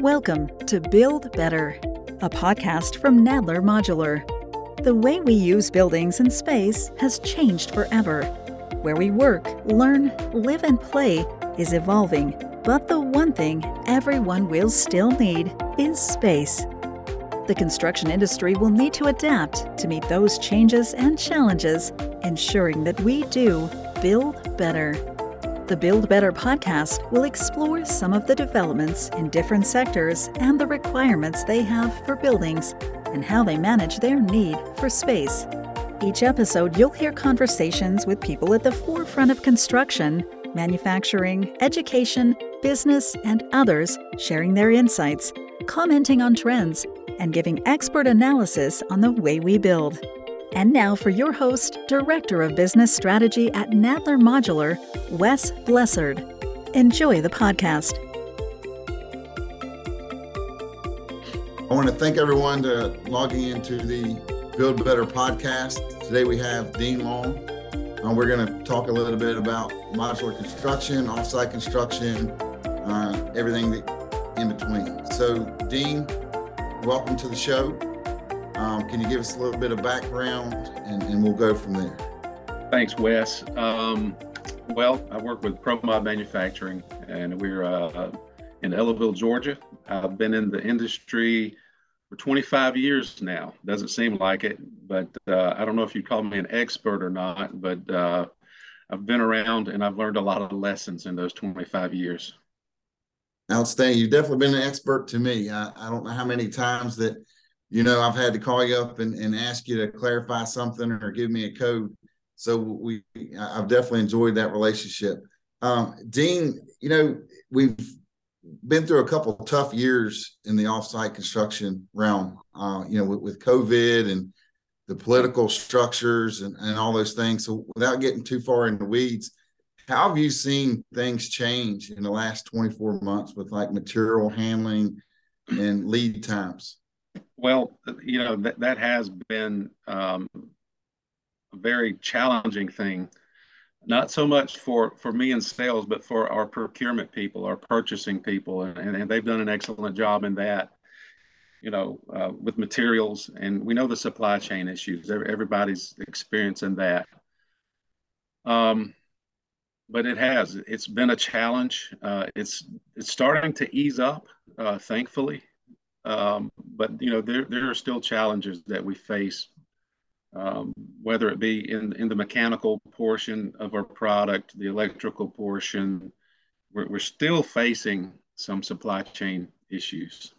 Welcome to Build Better, a podcast from Nadler Modular. The way we use buildings and space has changed forever. Where we work, learn, live, and play is evolving, but the one thing everyone will still need is space. The construction industry will need to adapt to meet those changes and challenges, ensuring that we do build better. The Build Better podcast will explore some of the developments in different sectors and the requirements they have for buildings and how they manage their need for space. Each episode, you'll hear conversations with people at the forefront of construction, manufacturing, education, business, and others sharing their insights, commenting on trends, and giving expert analysis on the way we build. And now for your host, Director of Business Strategy at Nadler Modular, Wes Blessard. Enjoy the podcast. I want to thank everyone to logging into the Build Better podcast. Today we have Dean Long. Uh, we're going to talk a little bit about modular construction, offsite construction, uh, everything in between. So, Dean, welcome to the show. Um, can you give us a little bit of background and, and we'll go from there? Thanks, Wes. Um, well, I work with ProMod Manufacturing and we're uh, in Ellaville, Georgia. I've been in the industry for 25 years now. Doesn't seem like it, but uh, I don't know if you call me an expert or not, but uh, I've been around and I've learned a lot of lessons in those 25 years. Outstanding. You've definitely been an expert to me. I, I don't know how many times that you know, I've had to call you up and, and ask you to clarify something or give me a code. So we, I've definitely enjoyed that relationship. Um, Dean, you know, we've been through a couple tough years in the offsite construction realm. Uh, you know, with, with, COVID and the political structures and, and all those things. So without getting too far in the weeds, how have you seen things change in the last 24 months with like material handling and lead times? Well, you know that that has been um, a very challenging thing. Not so much for for me in sales, but for our procurement people, our purchasing people, and, and they've done an excellent job in that. You know, uh, with materials, and we know the supply chain issues. Everybody's experiencing that. Um, but it has. It's been a challenge. Uh, it's it's starting to ease up, uh, thankfully. Um, but you know, there there are still challenges that we face, um, whether it be in in the mechanical portion of our product, the electrical portion. We're, we're still facing some supply chain issues.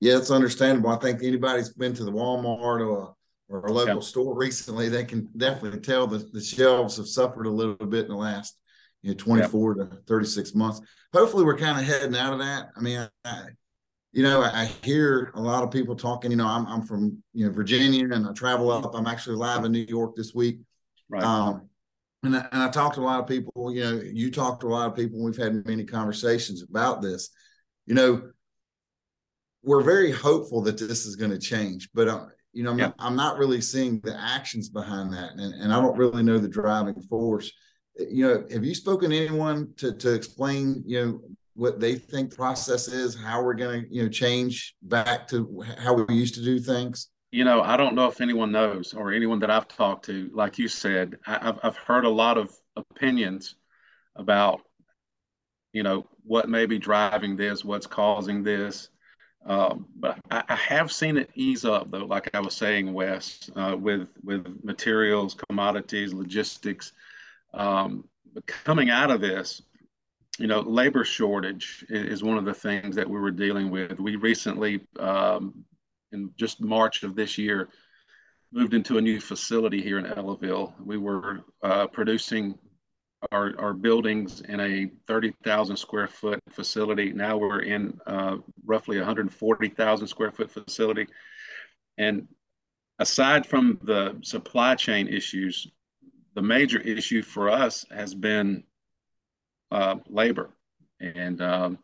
Yeah, it's understandable. I think anybody's been to the Walmart or a, or a local store recently, they can definitely tell that the shelves have suffered a little bit in the last you know 24 to 36 months. Hopefully, we're kind of heading out of that. I mean, I, you know, I hear a lot of people talking. You know, I'm I'm from you know Virginia, and I travel up. I'm actually live in New York this week. Right. Um, and I, and I talked to a lot of people. You know, you talked to a lot of people. We've had many conversations about this. You know, we're very hopeful that this is going to change, but uh, you know, I'm, yeah. not, I'm not really seeing the actions behind that, and, and I don't really know the driving force. You know, have you spoken to anyone to to explain you know what they think the process is, how we're going to, you know, change back to how we used to do things? You know, I don't know if anyone knows or anyone that I've talked to, like you said, I've, I've heard a lot of opinions about, you know, what may be driving this, what's causing this. Um, but I, I, have seen it ease up, though, like I was saying, Wes, uh, with with materials, commodities, logistics. Um, but coming out of this, you know, labor shortage is one of the things that we were dealing with. We recently, um, in just March of this year, moved into a new facility here in Ellaville. We were uh, producing our, our buildings in a 30,000 square foot facility. Now we're in uh, roughly 140,000 square foot facility. And aside from the supply chain issues, the major issue for us has been uh, labor. And um,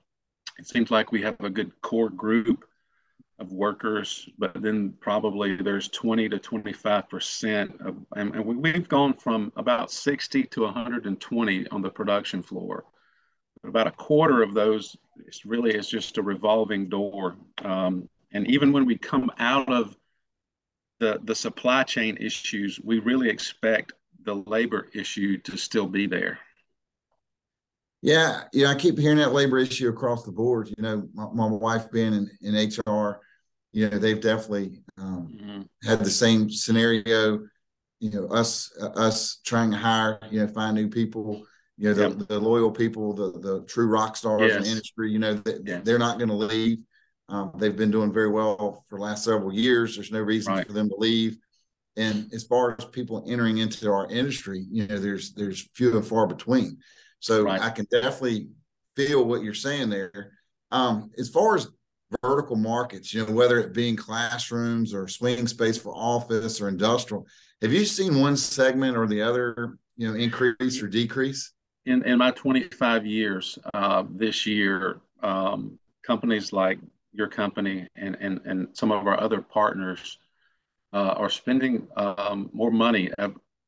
it seems like we have a good core group of workers, but then probably there's 20 to 25 percent of, and, we've gone from about 60 to 120 on the production floor. about a quarter of those it's really is just a revolving door. Um, and even when we come out of the the supply chain issues, we really expect the labor issue to still be there. Yeah, yeah, I keep hearing that labor issue across the board. You know, my, my wife being in, in HR, you know, they've definitely um, mm-hmm. had the same scenario. You know, us us trying to hire, you know, find new people. You know, the, yep. the loyal people, the the true rock stars yes. in the industry. You know, they, yes. they're not going to leave. Um, they've been doing very well for the last several years. There's no reason right. for them to leave. And as far as people entering into our industry, you know, there's there's few and far between. So right. I can definitely feel what you're saying there. Um, as far as vertical markets, you know, whether it being classrooms or swing space for office or industrial, have you seen one segment or the other, you know, increase or decrease? In in my 25 years, uh, this year, um, companies like your company and and and some of our other partners uh, are spending um, more money.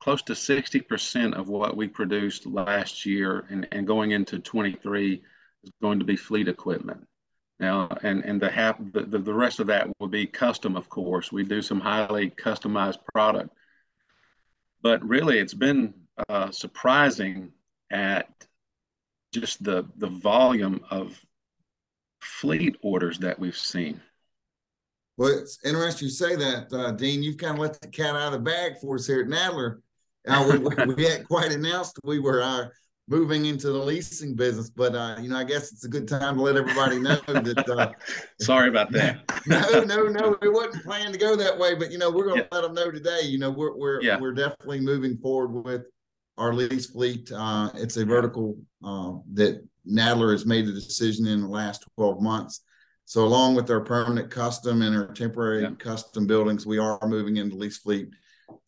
Close to 60% of what we produced last year and, and going into 23 is going to be fleet equipment. Now, and, and the, half, the, the rest of that will be custom, of course. We do some highly customized product. But really, it's been uh, surprising at just the, the volume of fleet orders that we've seen. Well, it's interesting you say that, uh, Dean. You've kind of let the cat out of the bag for us here at Nadler. Uh, we, we had quite announced we were uh, moving into the leasing business, but uh, you know, I guess it's a good time to let everybody know that. Uh, Sorry about that. no, no, no, it wasn't planned to go that way, but you know, we're going to yeah. let them know today. You know, we're we're yeah. we're definitely moving forward with our lease fleet. Uh, it's a vertical uh, that Nadler has made a decision in the last 12 months. So along with our permanent custom and our temporary yeah. custom buildings, we are moving into lease fleet.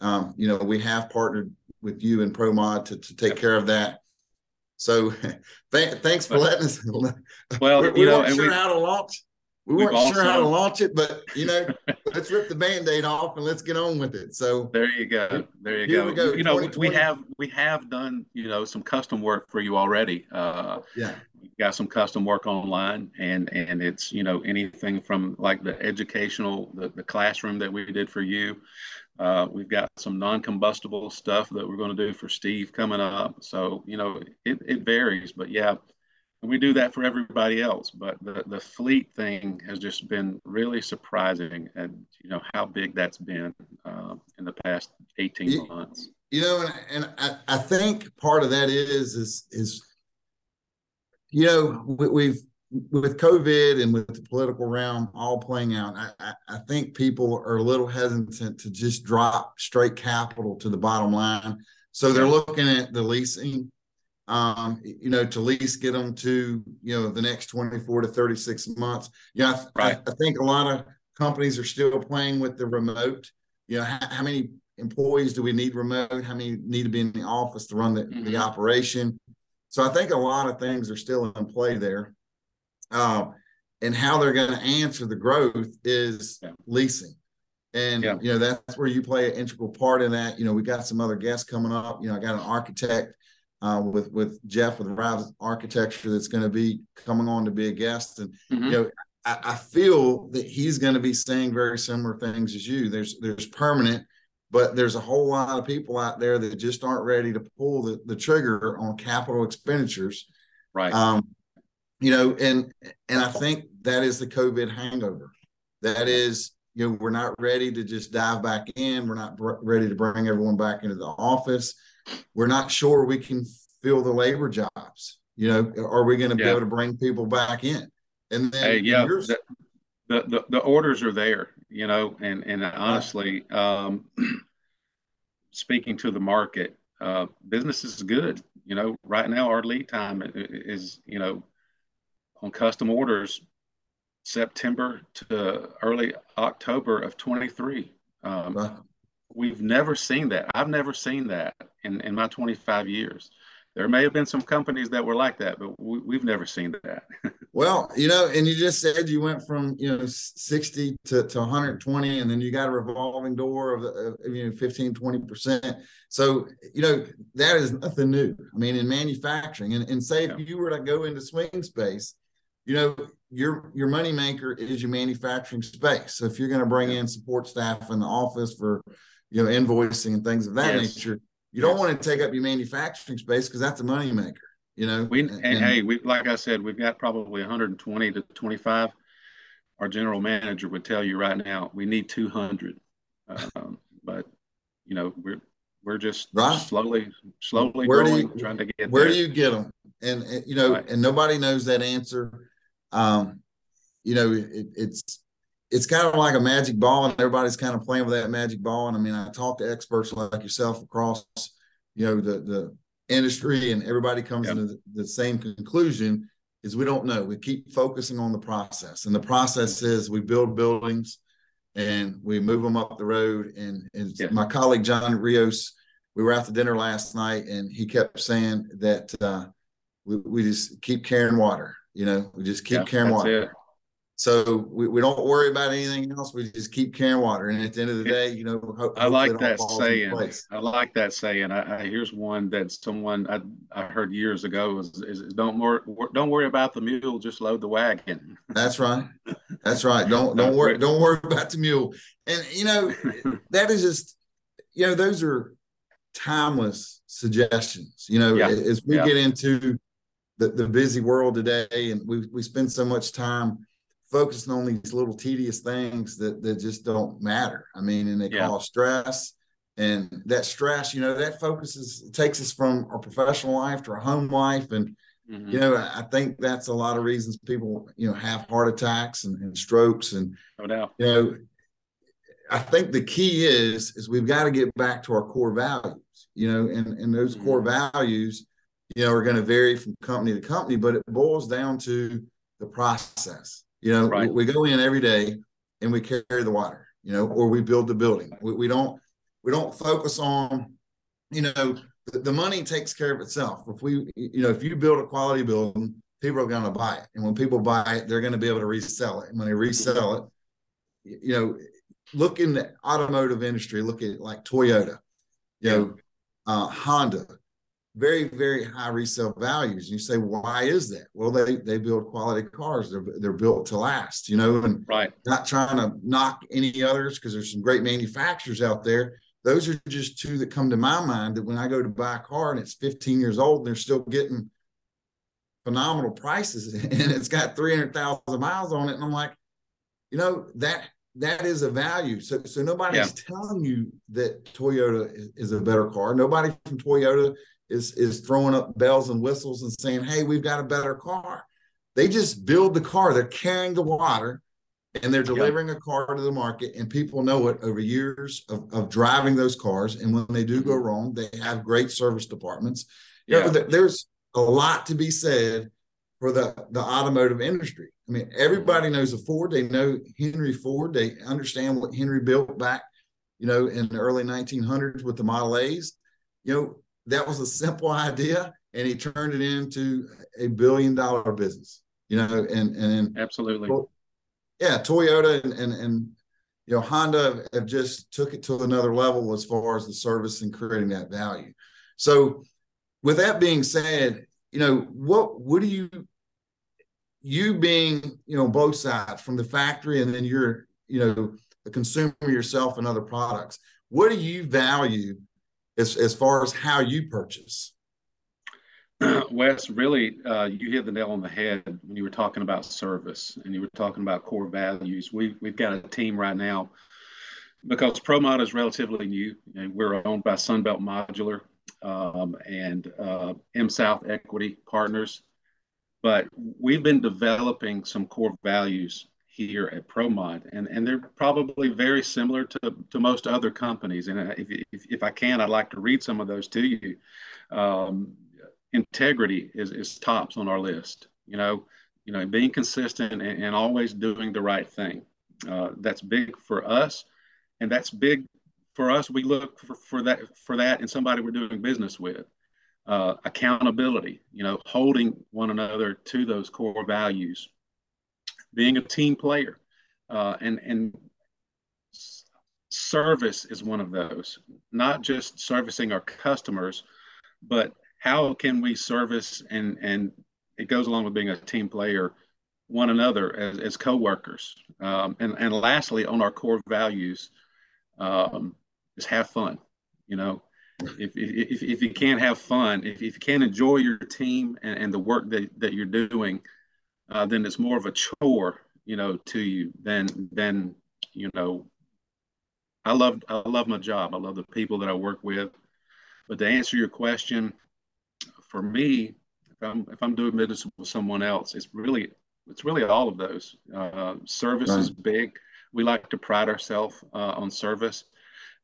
Um, you know, we have partnered with you and ProMod to, to take care of that. So th- thanks for letting us. Well, we, we know, weren't sure we, how to launch. We weren't also, sure how to launch it, but you know, let's rip the band-aid off and let's get on with it. So there you go. There you go. go. You know, we have we have done, you know, some custom work for you already. Uh yeah got some custom work online and and it's you know anything from like the educational the, the classroom that we did for you uh, we've got some non-combustible stuff that we're going to do for steve coming up. So you know it, it varies but yeah we do that for everybody else. But the, the fleet thing has just been really surprising and you know how big that's been uh, in the past 18 you, months. You know and, and I, I think part of that is is is you know, we, have with COVID and with the political realm all playing out, I, I, think people are a little hesitant to just drop straight capital to the bottom line. So they're looking at the leasing, um, you know, to lease get them to, you know, the next 24 to 36 months. Yeah, I, right. I, I think a lot of companies are still playing with the remote. You know, how, how, many employees do we need remote? How many need to be in the office to run the, mm-hmm. the operation? So I think a lot of things are still in play there. Um, and how they're going to answer the growth is yeah. leasing. And yeah. you know that's where you play an integral part in that. You know we got some other guests coming up. You know I got an architect uh, with with Jeff with Rise Architecture that's going to be coming on to be a guest, and mm-hmm. you know I, I, feel that he's going to be saying very similar things as you. There's there's permanent but there's a whole lot of people out there that just aren't ready to pull the, the trigger on capital expenditures right um you know and and i think that is the covid hangover that is you know we're not ready to just dive back in we're not br- ready to bring everyone back into the office we're not sure we can fill the labor jobs you know are we going to yeah. be able to bring people back in and then hey, yeah the, the, the, the orders are there you know, and and honestly, um, speaking to the market, uh, business is good. You know, right now our lead time is, you know, on custom orders, September to early October of 23. Um, We've never seen that. I've never seen that in, in my 25 years. there may have been some companies that were like that, but we, have never seen that. well, you know, and you just said you went from you know 60 to, to 120, and then you got a revolving door of, of you know 15, 20 percent. So you know that is nothing new. I mean, in manufacturing, and, and say yeah. if you were to go into swing space, you know your your money maker is your manufacturing space. So if you're going to bring in support staff in the office for you know invoicing and things of that yes. nature you don't want to take up your manufacturing space because that's a money maker. You know, we and, and hey, we like I said, we've got probably 120 to 25. Our general manager would tell you right now we need 200, um, but you know we're we're just right. slowly slowly where growing, you, trying to get where there. do you get them? And, and you know, right. and nobody knows that answer. Um, you know, it, it's it's kind of like a magic ball, and everybody's kind of playing with that magic ball. And I mean, I talk to experts like yourself across, you know, the the industry, and everybody comes yep. to the, the, same conclusion: is we don't know. We keep focusing on the process, and the process is we build buildings and we move them up the road. And, and yep. my colleague John Rios, we were out to dinner last night, and he kept saying that uh, we, we just keep carrying water. You know, we just keep carrying water. It so we, we don't worry about anything else. We just keep carrying water. And at the end of the day, you know, I like that saying. I like that saying. I, I, here's one that someone I, I heard years ago is, is don't worry, don't worry about the mule, just load the wagon. That's right. That's right. Don't, don't worry. Don't worry about the mule. And, you know, that is just, you know, those are timeless suggestions, you know, yeah. as we yeah. get into the, the busy world today and we, we spend so much time focusing on these little tedious things that that just don't matter. I mean, and they yeah. cause stress. And that stress, you know, that focuses takes us from our professional life to our home life. And, mm-hmm. you know, I think that's a lot of reasons people, you know, have heart attacks and, and strokes. And no doubt. you know, I think the key is is we've got to get back to our core values, you know, and, and those mm-hmm. core values, you know, are going to vary from company to company, but it boils down to the process you know, right. we, go in every day and we carry the water, you know, or we build the building. We, we don't we don't focus on, you know, the, the, money takes care of itself. If we, you know, if you build a quality building, people are going to buy it, and when people buy it, they're going to be able to resell it. And when they resell it, you know, look in the automotive industry. Look at like Toyota, you know, uh, Honda very very high resale values. You say, why is that? Well, they they build quality cars. They're they're built to last, you know, and right. Not trying to knock any others because there's some great manufacturers out there. Those are just two that come to my mind. That when I go to buy a car and it's 15 years old and they're still getting phenomenal prices and it's got 300,000 miles on it, and I'm like, you know that that is a value. So so nobody's yeah. telling you that Toyota is, is, a better car. Nobody from Toyota is is throwing up bells and whistles and saying, "Hey, we've got a better car." They just build the car. They're carrying the water, and they're delivering a car to the market, and people know it over years of, of driving those cars. And when they do go mm-hmm. wrong, they have great service departments. Yeah. You know, there's a lot to be said for the the automotive industry. I mean, everybody knows a Ford. They know Henry Ford. They understand what Henry built back, you know, in the early 1900s with the Model A's. You know, that was a simple idea and he turned it into a billion dollar business you know and and absolutely. Yeah toyota and, and and you know honda have just took it to another level as far as the service and creating that value. So with that being said you know what what do you you being you know both sides from the factory and then you're you know a consumer yourself and other products what do you value as, as far as how you purchase? Wes, really, uh, you hit the nail on the head when you were talking about service and you were talking about core values. We've, we've got a team right now because ProMod is relatively new. And we're owned by Sunbelt Modular um, and uh, MSouth Equity Partners. But we've been developing some core values here at ProMod, and, and they're probably very similar to, to most other companies. And if, if, if I can, I'd like to read some of those to you. Um, integrity is, is tops on our list. You know, you know, being consistent and, and always doing the right thing. Uh, that's big for us, and that's big for us. We look for, for that for that in somebody we're doing business with. uh, accountability, you know, holding one another to those core values, being a team player, uh, and and service is one of those. Not just servicing our customers, but how can we service and and it goes along with being a team player one another as, as co-workers um, and and lastly on our core values um, is have fun you know if, if, if you can't have fun if, if you can't enjoy your team and, and the work that, that you're doing uh, then it's more of a chore you know to you than than you know i love i love my job i love the people that i work with but to answer your question for me if i'm if i'm doing business with someone else it's really it's really all of those. Uh, service right. is big. We like to pride ourselves uh, on service.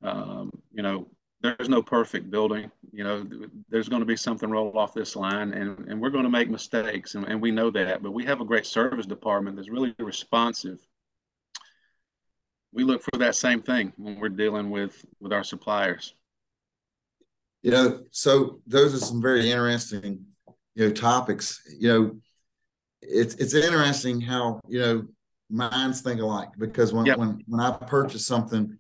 Um, you know, there's no perfect building. You know, there's going to be something roll off this line, and, and we're going to make mistakes, and, and we know that. But we have a great service department that's really responsive. We look for that same thing when we're dealing with with our suppliers. You know, so those are some very interesting, you know, topics. You know, it's it's interesting how you know minds think alike because when yep. when when I purchase something,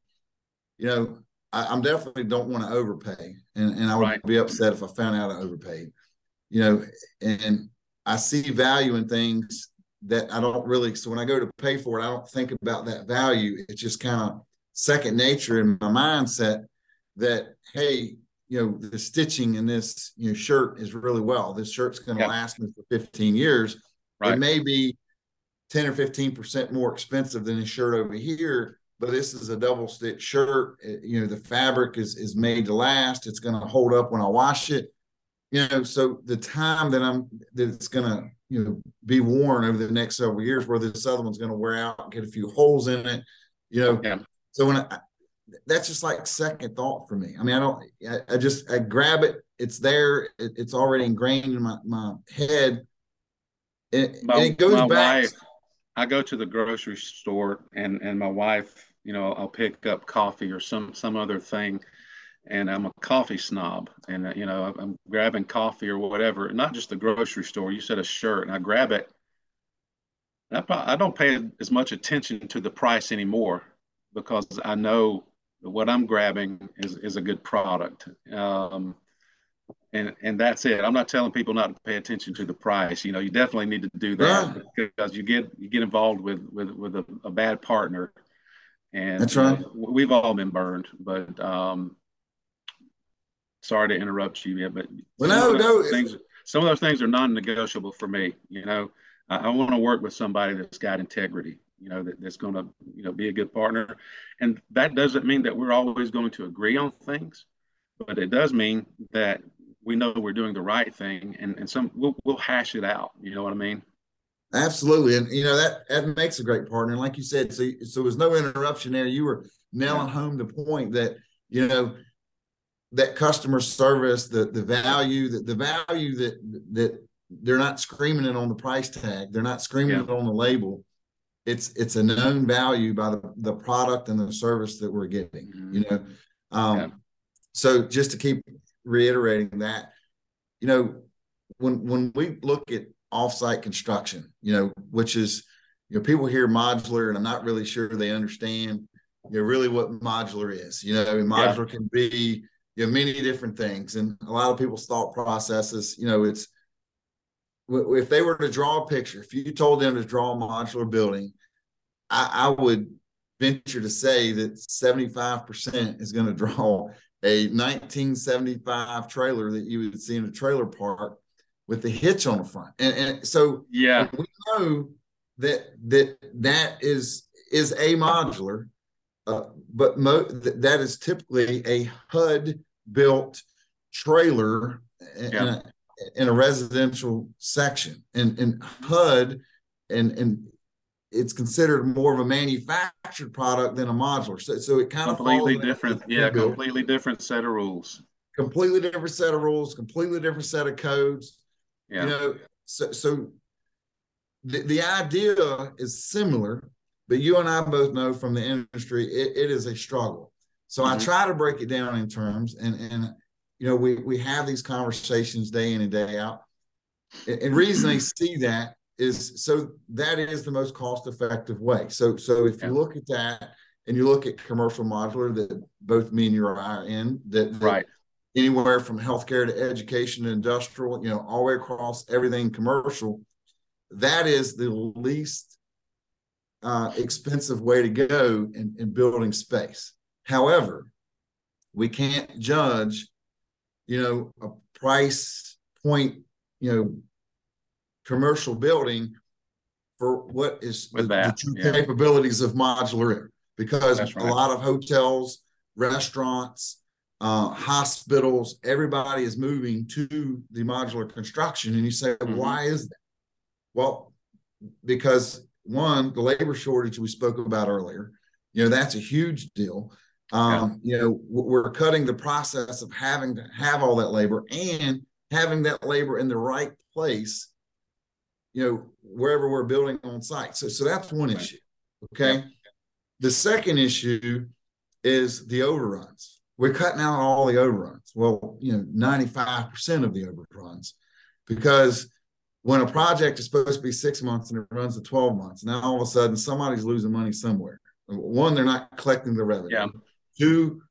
you know, I, am definitely don't want to overpay, and and I would right. be upset if I found out I overpaid, you know, and I see value in things that I don't really. So when I go to pay for it, I don't think about that value. It's just kind of second nature in my mindset that hey, you know, the stitching in this you know shirt is really well. This shirt's going to yep. last me for 15 years Right. It may be 10 or 15% more expensive than a shirt over here, this is a double stitch shirt. You know, the fabric is is made to last. It's going to hold up when I wash it. You know, so the time that I'm that it's going to you know be worn over the next several years, where this other one's going to wear out, get a few holes in it. You know, yeah. so when I, that's just like second thought for me. I mean, I don't. I, I just I grab it. It's there. It, it's already ingrained in my my head it, my, it goes back. Wife, I go to the grocery store and and my wife, you know, I'll pick up coffee or some some other thing, and I'm a coffee snob, and uh, you know, I'm grabbing coffee or whatever. Not just the grocery store. You said a shirt, and I grab it. I, I don't pay as much attention to the price anymore because I know what I'm grabbing is is a good product. Um, and and that's it. I'm not telling people not to pay attention to the price. You know, you definitely need to do that yeah. because you get you get involved with with with a, a bad partner, and that's right. Know, we've all been burned, but um, sorry to interrupt you, yeah, but well, no, no. Things, some of those things are non-negotiable for me. You know, I, I want to work with somebody that's got integrity. You know, that, that's going to you know be a good partner, and that doesn't mean that we're always going to agree on things, but it does mean that we know we're doing the right thing and, and some we'll, we'll hash it out you know what i mean absolutely. And you know that that makes a great partner. And like you said so so there was no interruption there. You were nailing home the point that you know that customer service the the value that the value that that they're not screaming it on the price tag. They're not screaming yeah. it on the label. It's it's a known value by the, the product and the service that we're getting mm-hmm. you know? Um yeah. so just to keep reiterating that, you know, when when we look at offsite construction, you know, which is, you know, people hear modular and I'm not really sure they understand, you know, really what modular is. You know, modular yeah. can be, you know, many different things. And a lot of people's thought processes, you know, it's if they were to draw a picture, if you told them to draw a modular building, I, I would venture to say that 75% is going to draw a 1975 trailer that you would see in a trailer park with the hitch on the front. And, and so yeah, we know that that that is is a modular, uh, but mo- th- that is typically a HUD built trailer in, yeah. a, in a residential section. And and HUD and and it's considered more of a manufactured product than a modular. So, so it kind completely of completely different. Yeah, completely different set of rules. Completely different set of rules. Completely different set of codes. Yeah. You know, so so the, the idea is similar, but you and I both know from the industry it, it is a struggle. So mm-hmm. I try to break it down in terms and and you know, we we have these conversations day in and day out. And, and reason they see that is so that is the most cost effective way. So so if yeah. you look at that and you look at commercial modular that both me and you are in, that, that right anywhere from healthcare to education industrial, you know, all the way across everything commercial, that is the least uh, expensive way to go in, in building space. However, we can't judge, you know, a price point, you know, commercial building for what is the, the, true yeah. capabilities of modular because right. a lot of hotels, restaurants, uh, hospitals, everybody is moving to the modular construction. And you say, mm-hmm. why is that? Well, because one, the labor shortage we spoke about earlier, you know, that's a huge deal. Um, yeah. You know, we're cutting the process of having to have all that labor and having that labor in the right place, you know, wherever we're building on site. So, so that's one issue. Okay. Yeah. The second issue is the overruns. We're cutting out all the overruns. Well, you know, 95% of the overruns because when a project is supposed to be six months and it runs to 12 months, now all of a sudden somebody's losing money somewhere. One, they're not collecting the revenue. Yeah. Two,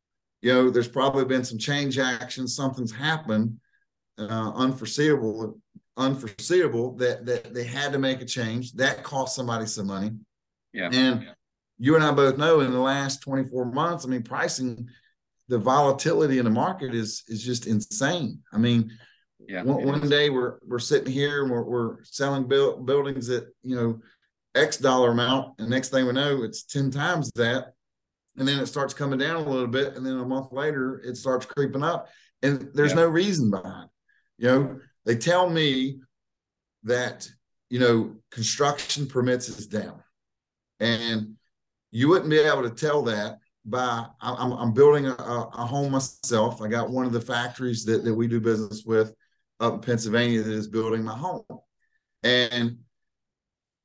you know, there's probably been some change action, something's happened, uh, unforeseeable, unforeseeable that that they had to make a change. That cost somebody some money. Yeah. And yeah. you and I both know in the last 24 months, I mean, pricing, the volatility in the market is is just insane. I mean, yeah, one, one day we're we're sitting here and we're, we're selling build, buildings at you know X dollar amount, and next thing we know, it's 10 times that and then it starts coming down a little bit and then a month later it starts creeping up and there's yeah. no reason behind it. you know they tell me that you know construction permits is down and you wouldn't be able to tell that by i'm, I'm building a, a home myself i got one of the factories that, that we do business with up in pennsylvania that is building my home and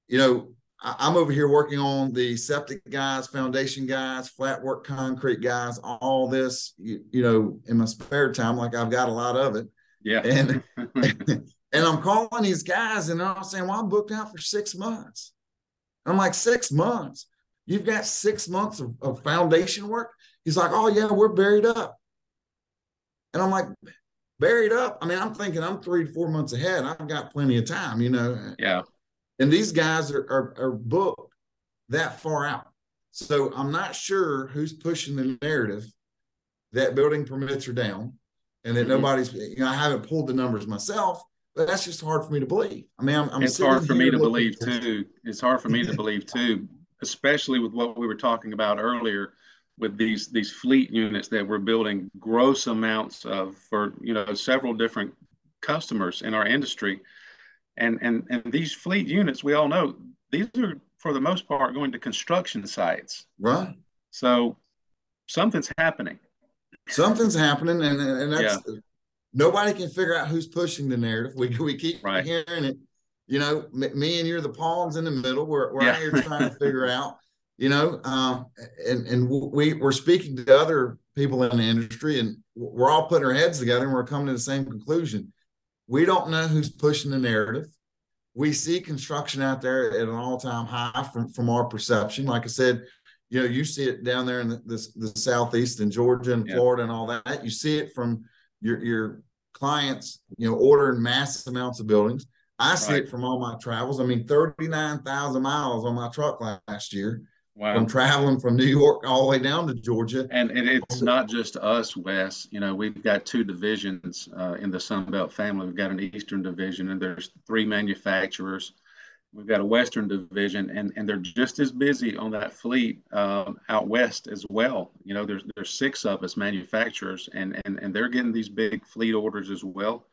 you know I'm over here working on the septic guys, foundation guys, flat work concrete guys, all this, you, you know, in my spare time, like I've got a lot of it. Yeah. And and I'm calling these guys and all saying, Well, I'm booked out for six months. I'm like, six months. You've got six months of, of foundation work. He's like, Oh, yeah, we're buried up. And I'm like, buried up. I mean, I'm thinking I'm three to four months ahead. I've got plenty of time, you know. Yeah. And these guys are, are, are booked that far out. So I'm not sure who's pushing the narrative that building permits are down and that mm-hmm. nobody's, you know, I haven't pulled the numbers myself, but that's just hard for me to believe. I mean, I'm, I'm it's hard for me to believe too. It's hard for me to believe too, especially with what we were talking about earlier with these these fleet units that we're building gross amounts of for you know several different customers in our industry and, and, and these fleet units, we all know, these are for the most part going to construction sites. Right. So something's happening. Something's happening, and, and that's yeah. nobody can figure out who's pushing the narrative. We we keep right. hearing it. You know, me and you're the pawns in the middle. We're we're yeah. out here trying to figure out. You know, um, and and we we're speaking to other people in the industry, and we're all putting our heads together, and we're coming to the same conclusion. We don't know who's pushing the narrative. We see construction out there at an all-time high from, from our perception. Like I said, you know, you see it down there in the, the, the southeast in Georgia and yeah. Florida and all that. You see it from your your clients, you know, ordering massive amounts of buildings. I see right. it from all my travels. I mean, 39,000 miles on my truck last year. Wow. From traveling from New York all the way down to Georgia. And, and it's not just us, Wes. You know, we've got two divisions uh, in the Sunbelt family. We've got an Eastern division, and there's three manufacturers. We've got a Western division, and, and they're just as busy on that fleet um, out west as well. You know, there's there's six of us manufacturers, and and, and they're getting these big fleet orders as well.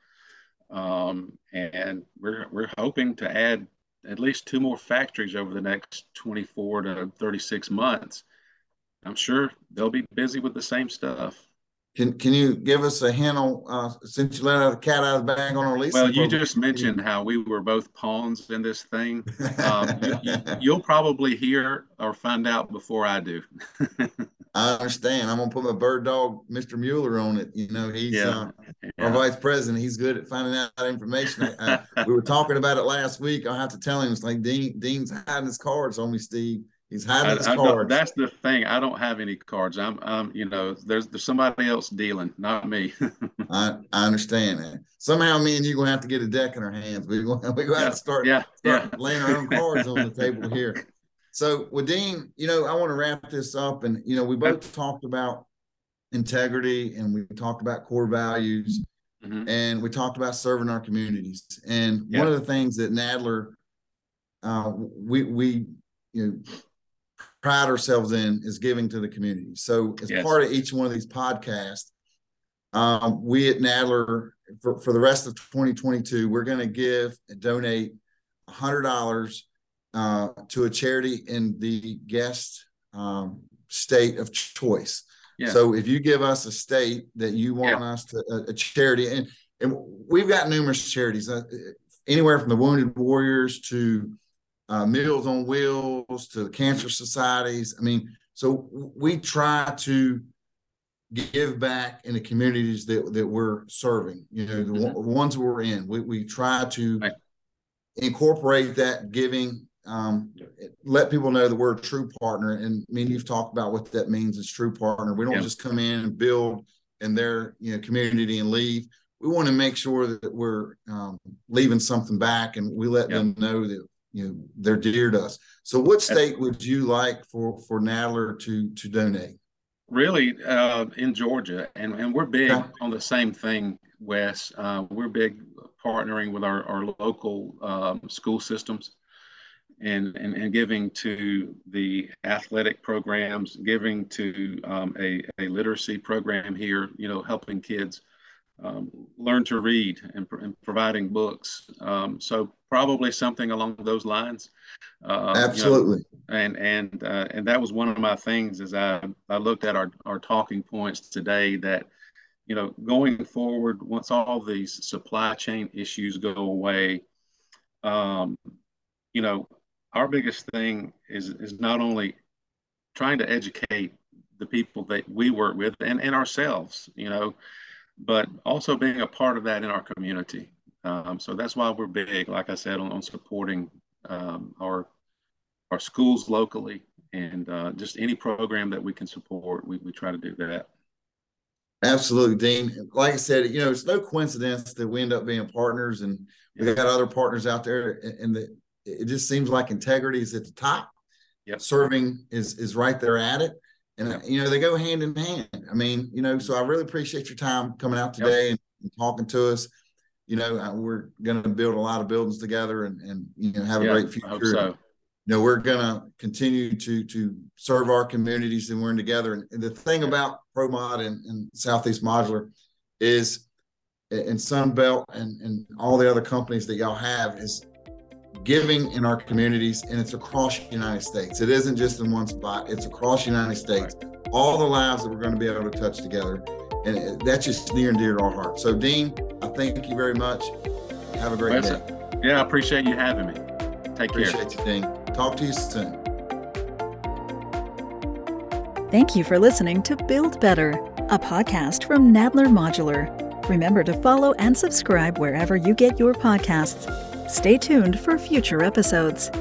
Um, and we're we're hoping to add at least two more factories over the next 24 to 36 months. I'm sure they'll be busy with the same stuff. Can Can you give us a hint on uh, since you let out the cat out of the bag on our lease? Well, you just mentioned how we were both pawns in this thing. Um, you, will probably hear or find out before I do. I understand. I'm gonna put my bird dog, Mr. Mueller, on it. You know, he's yeah. uh, our vice president. He's good at finding out information. I, I, we were talking about it last week. I have to tell him it's like Dean Dean's hiding his cards on me, Steve. He's hiding his cards. That's the thing. I don't have any cards. I'm, I'm, you know, there's there's somebody else dealing, not me. I I understand that. Somehow, me and you gonna have to get a deck in our hands. We we gonna yeah. have to start, yeah. start yeah. laying our own cards on the table here. So, with Dean, you know, I want to wrap this up, and you know, we both talked about integrity, and we talked about core values, mm-hmm. and we talked about serving our communities. And yeah. one of the things that Nadler, uh, we we you know pride ourselves in is giving to the community. So, as yes. part of each one of these podcasts, um, we at Nadler for, for the rest of 2022, we're going to give and donate $100 uh, to a charity in the guest um, state of choice. Yeah. So if you give us a state that you want yeah. us to a, a, charity, and and we've got numerous charities, uh, anywhere from the Wounded Warriors to uh, Meals on Wheels to the Cancer Societies. I mean, so we try to give back in the communities that that we're serving. You know, the mm-hmm. ones we're in. We we try to right. incorporate that giving um, let people know that we're a true partner. And I mean, you've talked about what that means as true partner. We don't just come in and build in their you know community and leave. We want to make sure that we're um, leaving something back, and we let them know that you know they're dear to us. So, what state would you like for for Nadler to to donate? Really, uh, in Georgia, and and we're big okay. on the same thing, Wes. Uh, we're big partnering with our our local um, school systems and, and, and giving to the athletic programs, giving to um, a, a literacy program here, you know, helping kids um, learn to read and, and providing books. Um, so probably something along those lines. Uh, Absolutely. You know, and and uh, and that was one of my things as I I looked at our our talking points today that you know going forward once all these supply chain issues go away. Um, you know, our biggest thing is is not only trying to educate the people that we work with and, and ourselves, you know, but also being a part of that in our community. Um, so that's why we're big, like I said, on, on supporting um, our our schools locally and uh, just any program that we can support, we, we try to do that. Absolutely, Dean. Like I said, you know, it's no coincidence that we end up being partners, and we got other partners out there, in the it just seems like integrity is at the top. Yep. Serving is is right there at it. And yep. you know, they go hand in hand. I mean, you know, so I really appreciate your time coming out today yep. and, and, talking to us. You know, we're going to build a lot of buildings together and and you know have a great future. So. You know, we're going to continue to to serve our communities and we're in together. And, and the thing about ProMod and, and Southeast Modular is, and Sunbelt and and all the other companies that y'all have is giving in our communities, and it's across the United States. It isn't just in one spot, it's across the United States. All the lives that we're going to be able to touch together. And that's just near and dear to our heart. So, Dean, I thank you very much. Have a great day. Yeah, I appreciate you having me. Take appreciate care. Appreciate you, Dean. Talk to you soon. Thank you for listening to Build Better, a podcast from Nadler Modular. Remember to follow and subscribe wherever you get your podcasts. Stay tuned for future episodes.